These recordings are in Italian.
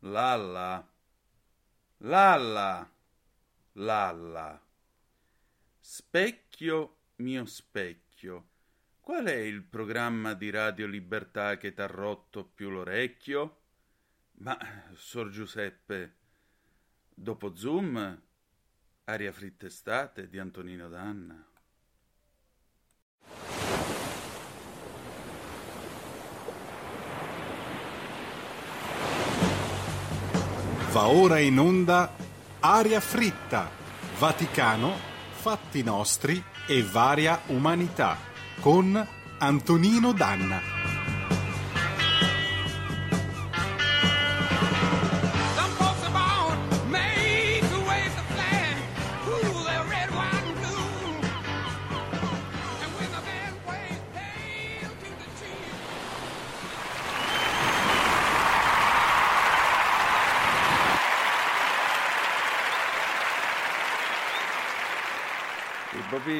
Lalla. Lalla. Lalla. Specchio, mio specchio, qual è il programma di Radio Libertà che t'ha rotto più l'orecchio? Ma, Sor Giuseppe, dopo Zoom, aria fritta estate di Antonino Danna. Va ora in onda Aria fritta, Vaticano, fatti nostri e varia umanità con Antonino Danna.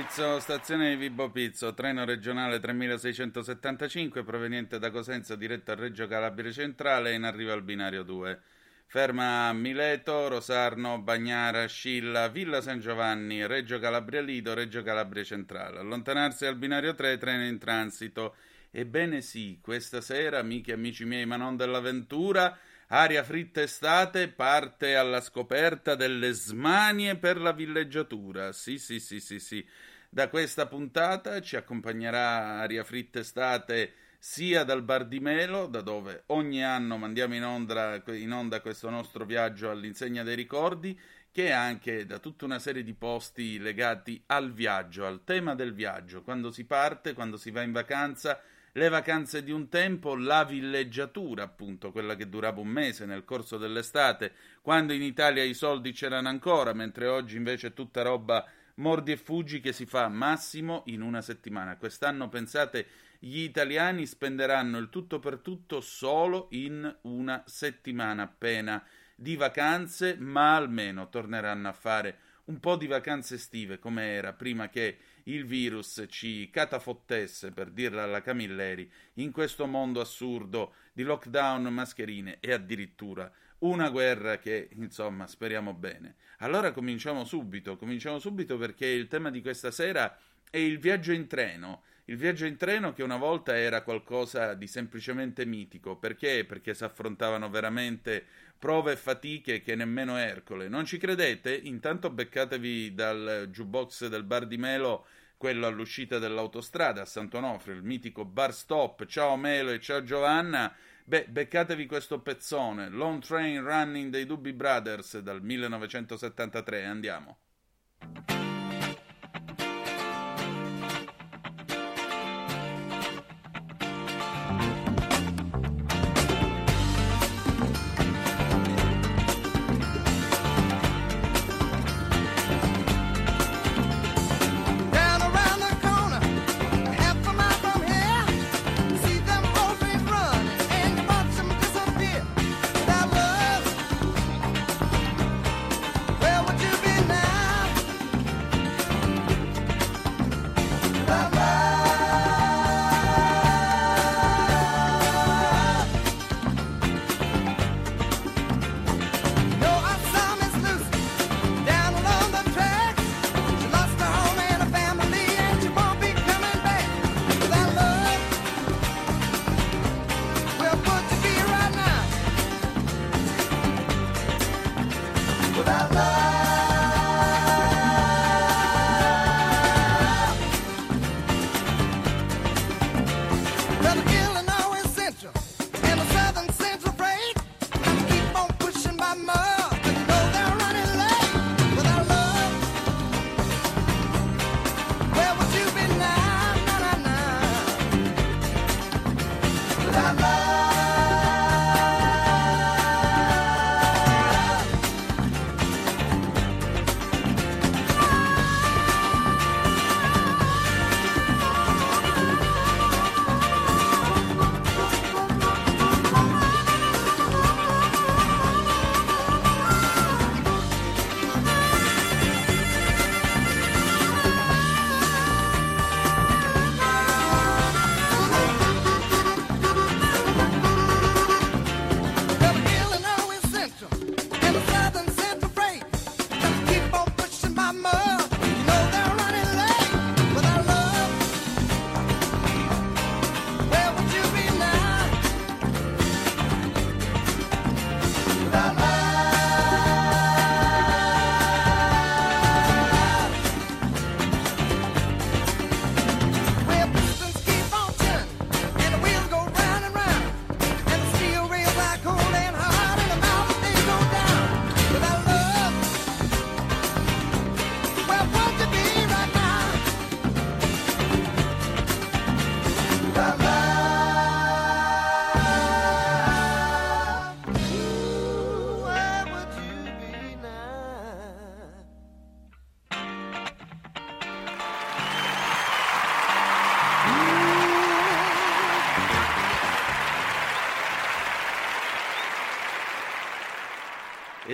Pizzo, stazione di Vibo Pizzo, treno regionale 3675 proveniente da Cosenza diretto a Reggio Calabria Centrale in arrivo al binario 2. Ferma a Mileto, Rosarno, Bagnara, Scilla, Villa San Giovanni, Reggio Calabria Lido, Reggio Calabria Centrale. Allontanarsi al binario 3, treno in transito. Ebbene sì, questa sera, amiche e amici miei, ma non dell'avventura, aria fritta estate parte alla scoperta delle smanie per la villeggiatura. Sì, sì, sì, sì, sì. Da questa puntata ci accompagnerà aria fritta estate sia dal Bar di Melo, da dove ogni anno mandiamo in onda, in onda questo nostro viaggio all'insegna dei ricordi, che anche da tutta una serie di posti legati al viaggio, al tema del viaggio, quando si parte, quando si va in vacanza, le vacanze di un tempo, la villeggiatura, appunto, quella che durava un mese nel corso dell'estate, quando in Italia i soldi c'erano ancora, mentre oggi invece è tutta roba mordi e fuggi che si fa massimo in una settimana. Quest'anno pensate gli italiani spenderanno il tutto per tutto solo in una settimana appena di vacanze, ma almeno torneranno a fare un po' di vacanze estive come era prima che il virus ci catafottesse, per dirla alla Camilleri, in questo mondo assurdo di lockdown, mascherine e addirittura una guerra che, insomma, speriamo bene. Allora cominciamo subito, cominciamo subito perché il tema di questa sera è il viaggio in treno. Il viaggio in treno che una volta era qualcosa di semplicemente mitico, perché? Perché si affrontavano veramente prove e fatiche che nemmeno Ercole. Non ci credete? Intanto beccatevi dal jukebox del bar di Melo quello all'uscita dell'autostrada a Sant'Onofrio, il mitico bar stop. Ciao Melo e ciao Giovanna. Beh, beccatevi questo pezzone, Long Train Running dei Doobie Brothers dal 1973. Andiamo.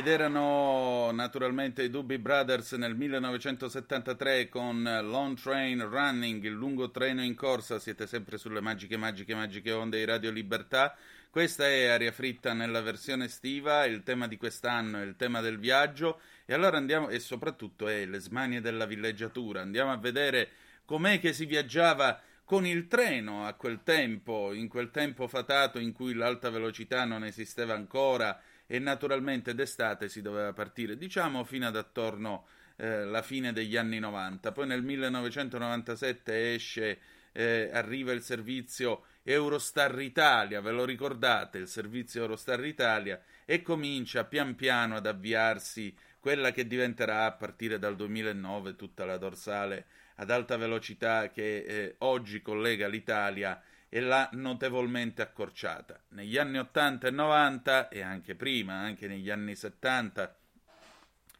Ed erano naturalmente i Doobie Brothers nel 1973 con Long Train Running, il lungo treno in corsa. Siete sempre sulle magiche, magiche, magiche onde di Radio Libertà. Questa è Aria Fritta nella versione estiva. Il tema di quest'anno è il tema del viaggio. E allora andiamo, e soprattutto è le smanie della villeggiatura. Andiamo a vedere com'è che si viaggiava con il treno a quel tempo, in quel tempo fatato in cui l'alta velocità non esisteva ancora e naturalmente d'estate si doveva partire, diciamo fino ad attorno eh, la fine degli anni 90. Poi nel 1997 esce, eh, arriva il servizio Eurostar Italia, ve lo ricordate, il servizio Eurostar Italia, e comincia pian piano ad avviarsi quella che diventerà a partire dal 2009 tutta la dorsale ad alta velocità che eh, oggi collega l'Italia e l'ha notevolmente accorciata. Negli anni 80 e 90 e anche prima, anche negli anni 70,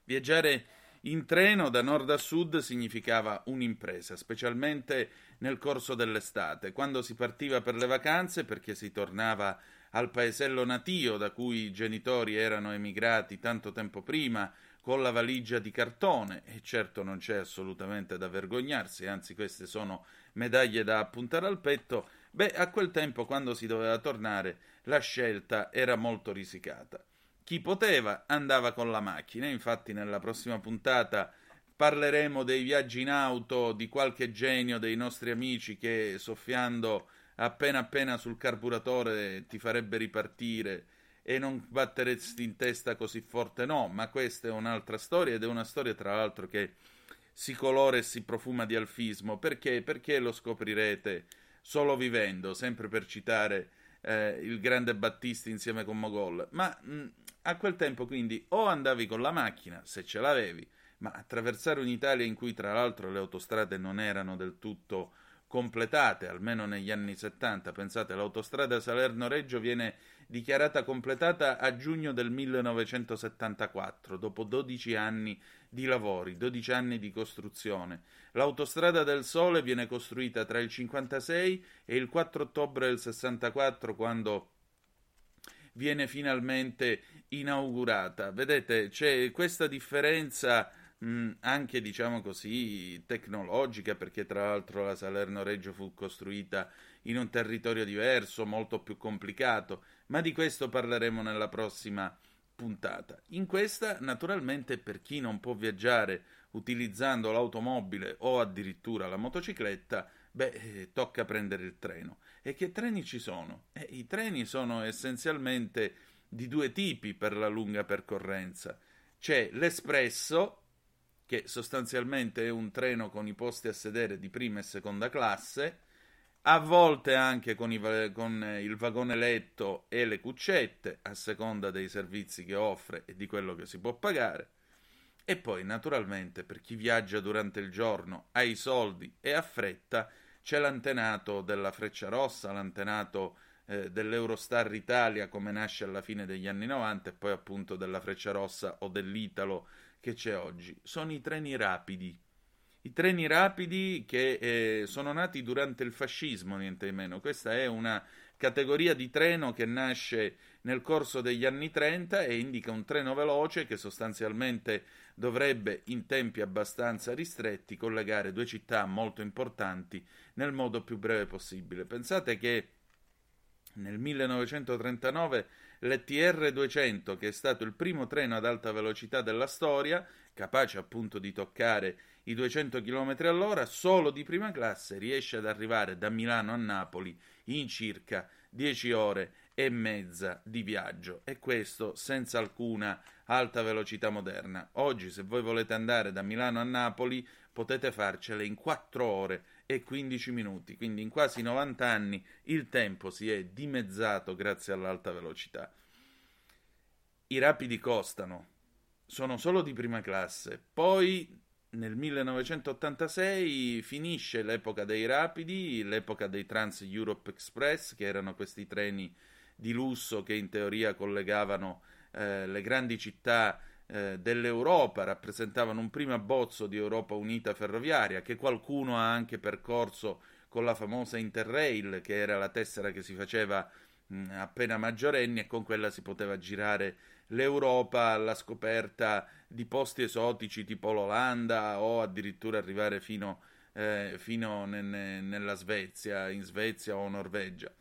viaggiare in treno da nord a sud significava un'impresa, specialmente nel corso dell'estate, quando si partiva per le vacanze perché si tornava al paesello natio da cui i genitori erano emigrati tanto tempo prima con la valigia di cartone e certo non c'è assolutamente da vergognarsi, anzi queste sono medaglie da appuntare al petto, beh a quel tempo quando si doveva tornare la scelta era molto risicata. Chi poteva andava con la macchina, infatti nella prossima puntata parleremo dei viaggi in auto di qualche genio dei nostri amici che soffiando appena appena sul carburatore ti farebbe ripartire e non batteresti in testa così forte no, ma questa è un'altra storia ed è una storia tra l'altro che si colora e si profuma di alfismo, perché? Perché lo scoprirete solo vivendo, sempre per citare eh, il grande Battisti insieme con Mogol, ma mh, a quel tempo quindi o andavi con la macchina, se ce l'avevi, ma attraversare un'Italia in cui tra l'altro le autostrade non erano del tutto completate, almeno negli anni 70, pensate l'autostrada Salerno-Reggio viene dichiarata completata a giugno del 1974, dopo 12 anni di lavori, 12 anni di costruzione. L'autostrada del Sole viene costruita tra il 56 e il 4 ottobre del 64 quando viene finalmente inaugurata. Vedete, c'è questa differenza mh, anche, diciamo così, tecnologica, perché tra l'altro la Salerno-Reggio fu costruita in un territorio diverso, molto più complicato, ma di questo parleremo nella prossima puntata. In questa, naturalmente, per chi non può viaggiare utilizzando l'automobile o addirittura la motocicletta, beh, eh, tocca prendere il treno. E che treni ci sono? Eh, I treni sono essenzialmente di due tipi per la lunga percorrenza. C'è l'espresso, che sostanzialmente è un treno con i posti a sedere di prima e seconda classe, a volte anche con, i con eh, il vagone letto e le cuccette, a seconda dei servizi che offre e di quello che si può pagare. E poi, naturalmente, per chi viaggia durante il giorno, ha i soldi e ha fretta, c'è l'antenato della Freccia Rossa, l'antenato eh, dell'Eurostar Italia come nasce alla fine degli anni 90 e poi appunto della Freccia Rossa o dell'Italo che c'è oggi. Sono i treni rapidi. I treni rapidi che eh, sono nati durante il fascismo, niente di meno. Questa è una categoria di treno che nasce nel corso degli anni 30 e indica un treno veloce che sostanzialmente dovrebbe in tempi abbastanza ristretti collegare due città molto importanti nel modo più breve possibile. Pensate che nel 1939 l'ETR 200, che è stato il primo treno ad alta velocità della storia, capace appunto di toccare i 200 km all'ora, solo di prima classe riesce ad arrivare da Milano a Napoli in circa 10 ore e mezza di viaggio e questo senza alcuna alta velocità moderna. Oggi se voi volete andare da Milano a Napoli potete farcele in 4 ore e 15 minuti, quindi in quasi 90 anni il tempo si è dimezzato grazie all'alta velocità. I rapidi costano, sono solo di prima classe, poi nel 1986 finisce l'epoca dei rapidi, l'epoca dei Trans Europe Express, che erano questi treni di lusso che in teoria collegavano eh, le grandi città eh, dell'Europa, rappresentavano un primo abbozzo di Europa Unita ferroviaria che qualcuno ha anche percorso con la famosa Interrail, che era la tessera che si faceva mh, appena maggiorenni e con quella si poteva girare l'Europa alla scoperta di posti esotici tipo l'Olanda o addirittura arrivare fino, eh, fino ne, nella Svezia, in Svezia o Norvegia.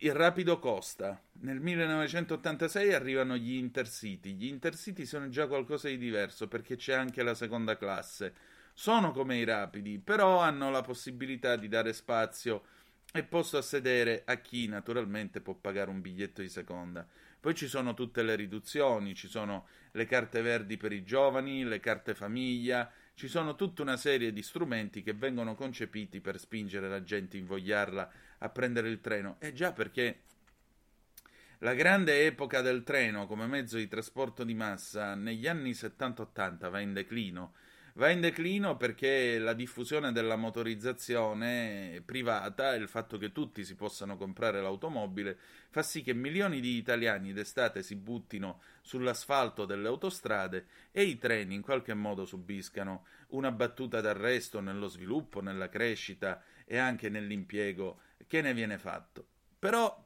Il rapido costa. Nel 1986 arrivano gli intercity. Gli intercity sono già qualcosa di diverso perché c'è anche la seconda classe. Sono come i rapidi, però hanno la possibilità di dare spazio e posto a sedere a chi naturalmente può pagare un biglietto di seconda. Poi ci sono tutte le riduzioni, ci sono le carte verdi per i giovani, le carte famiglia, ci sono tutta una serie di strumenti che vengono concepiti per spingere la gente, invogliarla a prendere il treno. E già perché la grande epoca del treno come mezzo di trasporto di massa negli anni 70-80 va in declino. Va in declino perché la diffusione della motorizzazione privata e il fatto che tutti si possano comprare l'automobile fa sì che milioni di italiani d'estate si buttino sull'asfalto delle autostrade e i treni in qualche modo subiscano una battuta d'arresto nello sviluppo, nella crescita e anche nell'impiego che ne viene fatto. Però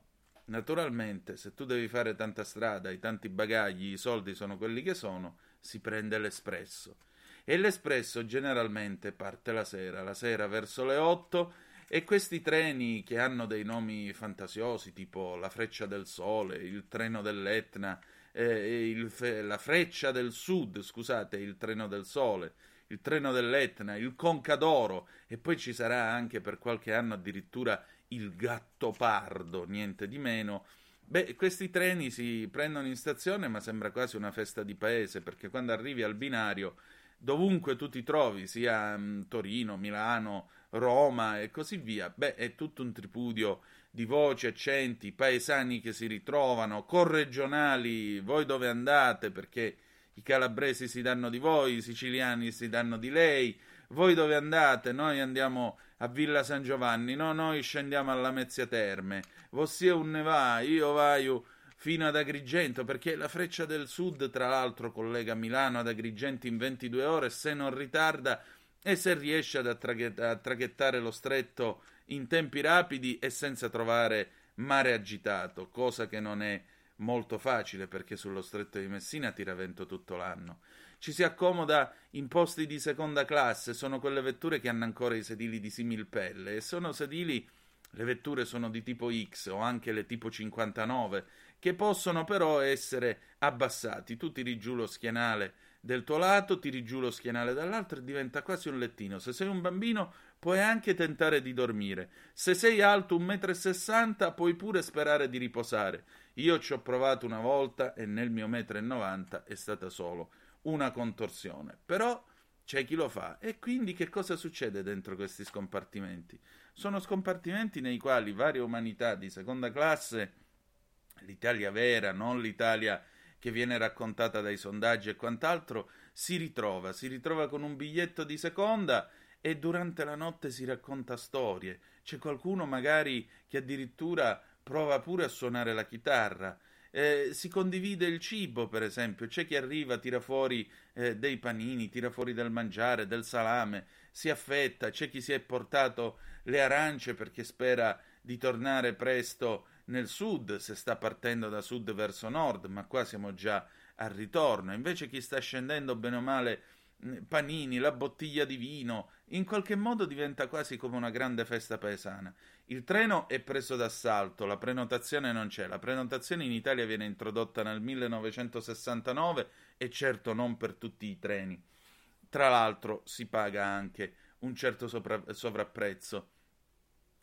Naturalmente, se tu devi fare tanta strada, hai tanti bagagli, i soldi sono quelli che sono, si prende l'espresso. E l'espresso generalmente parte la sera, la sera verso le 8 e questi treni che hanno dei nomi fantasiosi tipo la Freccia del Sole, il treno dell'Etna, eh, il, la Freccia del Sud, scusate, il treno del Sole, il treno dell'Etna, il Concadoro e poi ci sarà anche per qualche anno addirittura il Gattopardo, niente di meno. Beh, questi treni si prendono in stazione, ma sembra quasi una festa di paese, perché quando arrivi al binario, dovunque tu ti trovi, sia um, Torino, Milano, Roma e così via, beh, è tutto un tripudio di voci, accenti, paesani che si ritrovano, corregionali, voi dove andate, perché i calabresi si danno di voi, i siciliani si danno di lei, voi dove andate? Noi andiamo a Villa San Giovanni, no, noi scendiamo alla Mezzia Terme, vossia un ne va, io vaio fino ad Agrigento, perché la Freccia del Sud, tra l'altro, collega Milano ad Agrigento in 22 ore, se non ritarda e se riesce ad a traghettare lo stretto in tempi rapidi e senza trovare mare agitato, cosa che non è molto facile perché sullo stretto di Messina tira vento tutto l'anno ci si accomoda in posti di seconda classe, sono quelle vetture che hanno ancora i sedili di similpelle e sono sedili, le vetture sono di tipo X o anche le tipo 59, che possono però essere abbassati, tu tiri giù lo schienale del tuo lato, tiri giù lo schienale dall'altro e diventa quasi un lettino. Se sei un bambino puoi anche tentare di dormire. Se sei alto 1,60 m puoi pure sperare di riposare. Io ci ho provato una volta e nel mio 1,90 m è stata solo una contorsione. Però c'è chi lo fa. E quindi che cosa succede dentro questi scompartimenti? Sono scompartimenti nei quali varie umanità di seconda classe, l'Italia vera, non l'Italia che viene raccontata dai sondaggi e quant'altro, si ritrova, si ritrova con un biglietto di seconda e durante la notte si racconta storie. C'è qualcuno magari che addirittura prova pure a suonare la chitarra. Eh, si condivide il cibo, per esempio, c'è chi arriva, tira fuori eh, dei panini, tira fuori del mangiare, del salame, si affetta, c'è chi si è portato le arance perché spera di tornare presto nel sud, se sta partendo da sud verso nord, ma qua siamo già al ritorno, invece chi sta scendendo bene o male panini, la bottiglia di vino, in qualche modo diventa quasi come una grande festa paesana. Il treno è preso d'assalto, la prenotazione non c'è. La prenotazione in Italia viene introdotta nel 1969 e certo non per tutti i treni. Tra l'altro si paga anche un certo sopra- sovrapprezzo.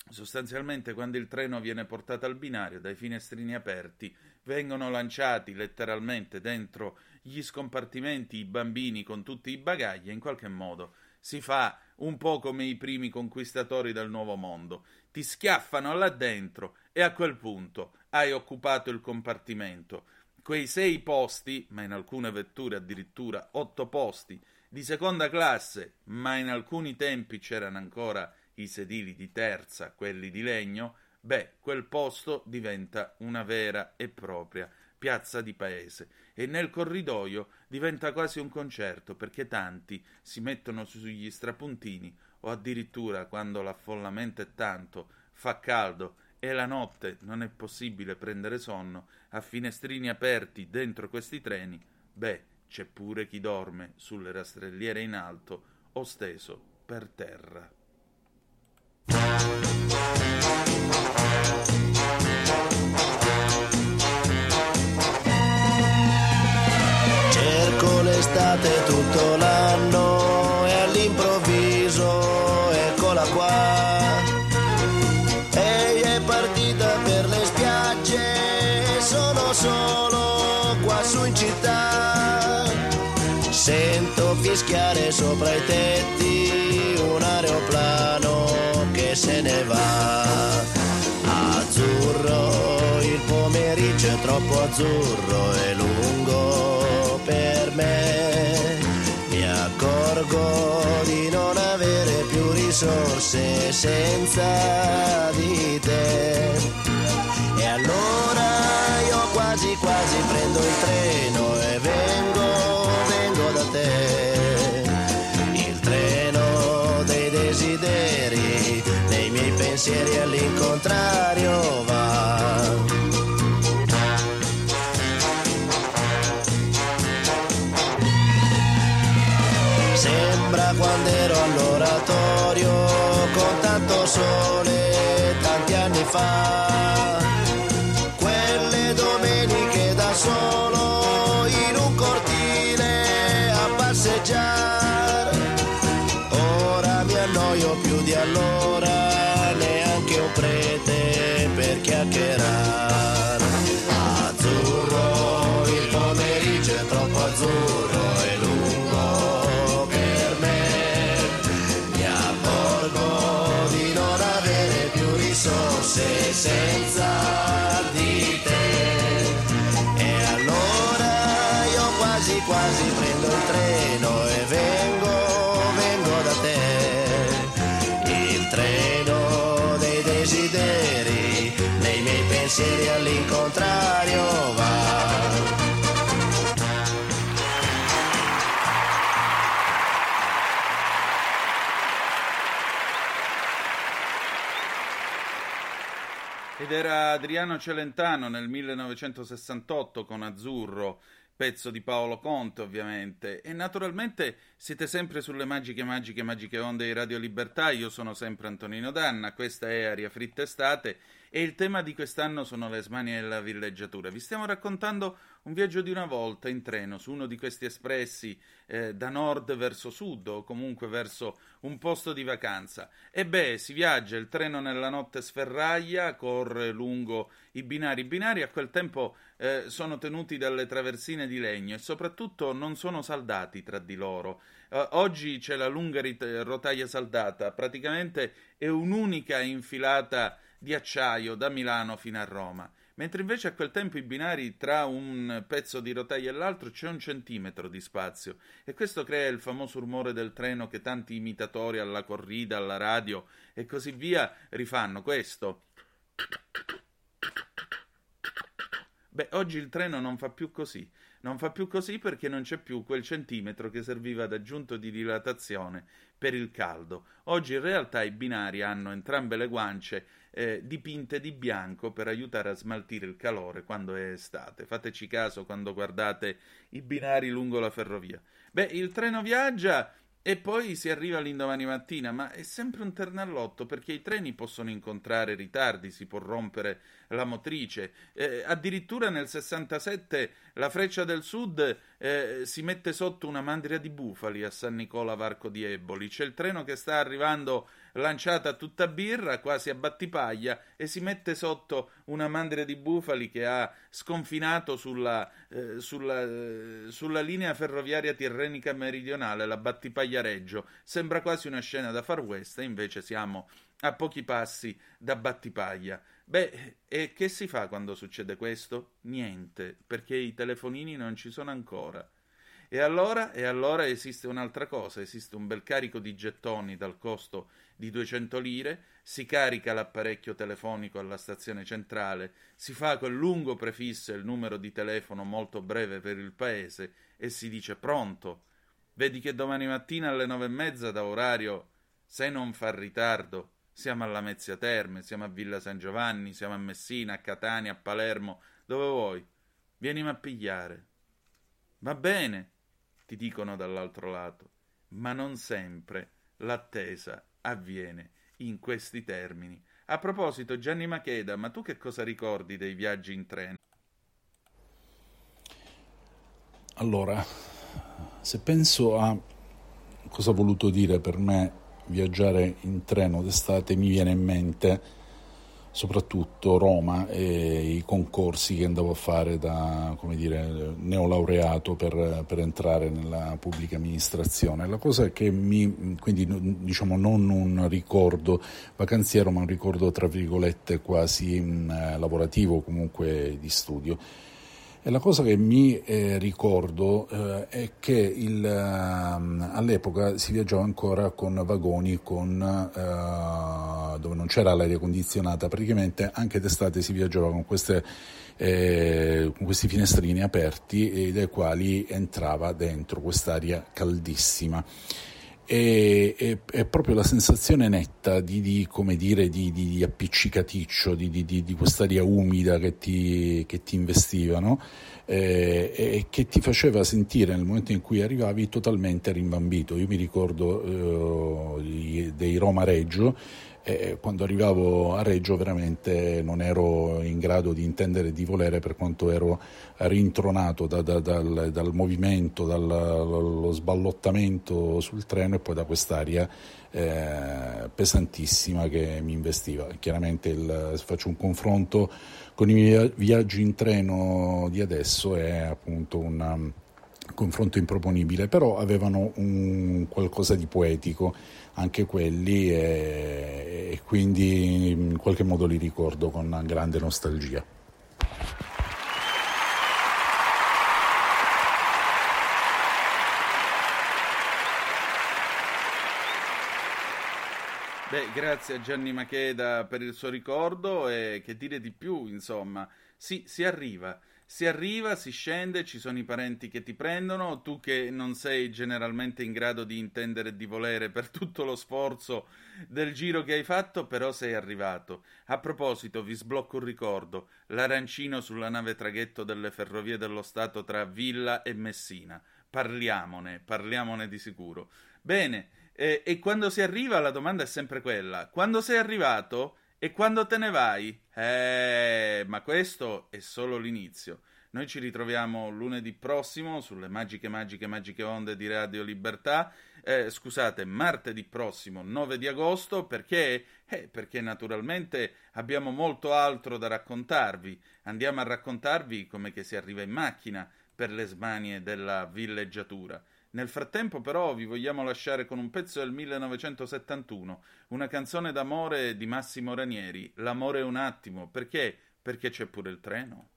Sostanzialmente, quando il treno viene portato al binario dai finestrini aperti, vengono lanciati letteralmente dentro gli scompartimenti i bambini con tutti i bagagli e in qualche modo si fa un po' come i primi conquistatori del nuovo mondo. Ti schiaffano là dentro e a quel punto hai occupato il compartimento. Quei sei posti, ma in alcune vetture addirittura otto posti, di seconda classe, ma in alcuni tempi c'erano ancora i sedili di terza, quelli di legno, beh, quel posto diventa una vera e propria piazza di paese e nel corridoio diventa quasi un concerto perché tanti si mettono sugli strapuntini o addirittura quando l'affollamento è tanto, fa caldo e la notte non è possibile prendere sonno a finestrini aperti dentro questi treni, beh, c'è pure chi dorme sulle rastrelliere in alto o steso per terra. L'estate tutto l'anno e all'improvviso eccola qua. Ehi è partita per le spiagge, sono solo qua in città. Sento fischiare sopra i tetti se ne va. Azzurro, il pomeriggio è troppo azzurro e lungo per me. Mi accorgo di non avere più risorse senza di te. E allora io quasi quasi prendo il treno pensieri all'incontrario va. Sembra quando ero all'oratorio con tanto sole tanti anni fa. Senza Ed era Adriano Celentano nel 1968 con Azzurro, pezzo di Paolo Conte ovviamente. E naturalmente siete sempre sulle magiche, magiche, magiche onde di Radio Libertà. Io sono sempre Antonino Danna, questa è Aria Fritta Estate e il tema di quest'anno sono le smanie e la villeggiatura. Vi stiamo raccontando un viaggio di una volta in treno su uno di questi espressi eh, da nord verso sud o comunque verso un posto di vacanza. E beh, si viaggia, il treno nella notte sferraglia, corre lungo i binari. I binari a quel tempo eh, sono tenuti dalle traversine di legno e soprattutto non sono saldati tra di loro. Eh, oggi c'è la lunga rit- rotaia saldata, praticamente è un'unica infilata di acciaio da Milano fino a Roma. Mentre invece a quel tempo i binari tra un pezzo di rotaia e l'altro c'è un centimetro di spazio e questo crea il famoso rumore del treno che tanti imitatori alla corrida, alla radio e così via rifanno questo. Beh, oggi il treno non fa più così. Non fa più così perché non c'è più quel centimetro che serviva ad aggiunto di dilatazione per il caldo. Oggi in realtà i binari hanno entrambe le guance eh, dipinte di bianco per aiutare a smaltire il calore quando è estate. Fateci caso quando guardate i binari lungo la ferrovia. Beh, il treno viaggia e poi si arriva l'indomani mattina, ma è sempre un ternallotto perché i treni possono incontrare ritardi, si può rompere la motrice. Eh, addirittura nel 67 la Freccia del Sud eh, si mette sotto una mandria di bufali a San Nicola Varco di Eboli. C'è il treno che sta arrivando lanciata tutta birra, quasi a battipaglia, e si mette sotto una mandria di bufali che ha sconfinato sulla, eh, sulla, eh, sulla linea ferroviaria tirrenica meridionale, la Battipaglia Reggio. Sembra quasi una scena da Far West, e invece siamo a pochi passi da Battipaglia. Beh, e che si fa quando succede questo? Niente, perché i telefonini non ci sono ancora. E allora, e allora esiste un'altra cosa, esiste un bel carico di gettoni dal costo di 200 lire, si carica l'apparecchio telefonico alla stazione centrale, si fa quel lungo prefisso e il numero di telefono molto breve per il paese e si dice pronto. Vedi che domani mattina alle nove e mezza da orario, se non fa ritardo, siamo alla Mezzia Terme, siamo a Villa San Giovanni, siamo a Messina, a Catania, a Palermo, dove vuoi. Vienimi a pigliare. Va bene, ti dicono dall'altro lato, ma non sempre l'attesa avviene in questi termini. A proposito, Gianni Macheda, ma tu che cosa ricordi dei viaggi in treno? Allora, se penso a cosa ha voluto dire per me viaggiare in treno d'estate, mi viene in mente soprattutto Roma e i concorsi che andavo a fare da dire, neolaureato per, per entrare nella pubblica amministrazione. La cosa che mi, quindi diciamo non un ricordo vacanziero, ma un ricordo tra virgolette quasi mh, lavorativo, comunque di studio. E la cosa che mi eh, ricordo eh, è che il, eh, all'epoca si viaggiava ancora con vagoni con, eh, dove non c'era l'aria condizionata, praticamente anche d'estate si viaggiava con, queste, eh, con questi finestrini aperti dai quali entrava dentro quest'aria caldissima. E, e, è proprio la sensazione netta di, di come dire, di, di, di appiccicaticcio, di, di, quest'aria umida che ti, che ti investiva, no? eh, e che ti faceva sentire nel momento in cui arrivavi totalmente rimbambito. Io mi ricordo eh, dei Roma Reggio e quando arrivavo a Reggio veramente non ero in grado di intendere e di volere per quanto ero rintronato da, da, dal, dal, movimento, dallo sballottamento sul treno e poi da quest'aria eh, pesantissima che mi investiva. Chiaramente il, faccio un confronto con i miei viaggi in treno di adesso è appunto un confronto improponibile, però avevano un qualcosa di poetico anche quelli e, e quindi in qualche modo li ricordo con grande nostalgia. Beh, grazie a Gianni Macheda per il suo ricordo e che dire di più, insomma. Sì, si arriva si arriva, si scende, ci sono i parenti che ti prendono, tu che non sei generalmente in grado di intendere e di volere per tutto lo sforzo del giro che hai fatto, però sei arrivato. A proposito, vi sblocco un ricordo, l'arancino sulla nave traghetto delle ferrovie dello Stato tra Villa e Messina. Parliamone, parliamone di sicuro. Bene, eh, e quando si arriva la domanda è sempre quella, quando sei arrivato e quando te ne vai? Eh, ma questo è solo l'inizio. Noi ci ritroviamo lunedì prossimo sulle magiche, magiche, magiche onde di Radio Libertà. Eh, scusate, martedì prossimo, 9 di agosto, perché? Eh, perché naturalmente abbiamo molto altro da raccontarvi. Andiamo a raccontarvi come si arriva in macchina per le smanie della villeggiatura. Nel frattempo, però, vi vogliamo lasciare con un pezzo del 1971, una canzone d'amore di Massimo Ranieri, L'amore è un attimo, perché? Perché c'è pure il treno.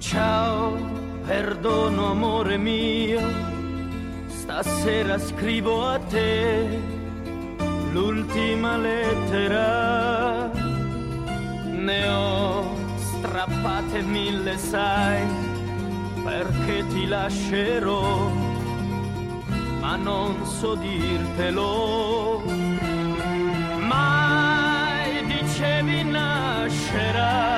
Ciao, perdono amore mio, stasera scrivo a te l'ultima lettera. Ne ho strappate mille, sai, perché ti lascerò, ma non so dirtelo. Mai dicevi nascerà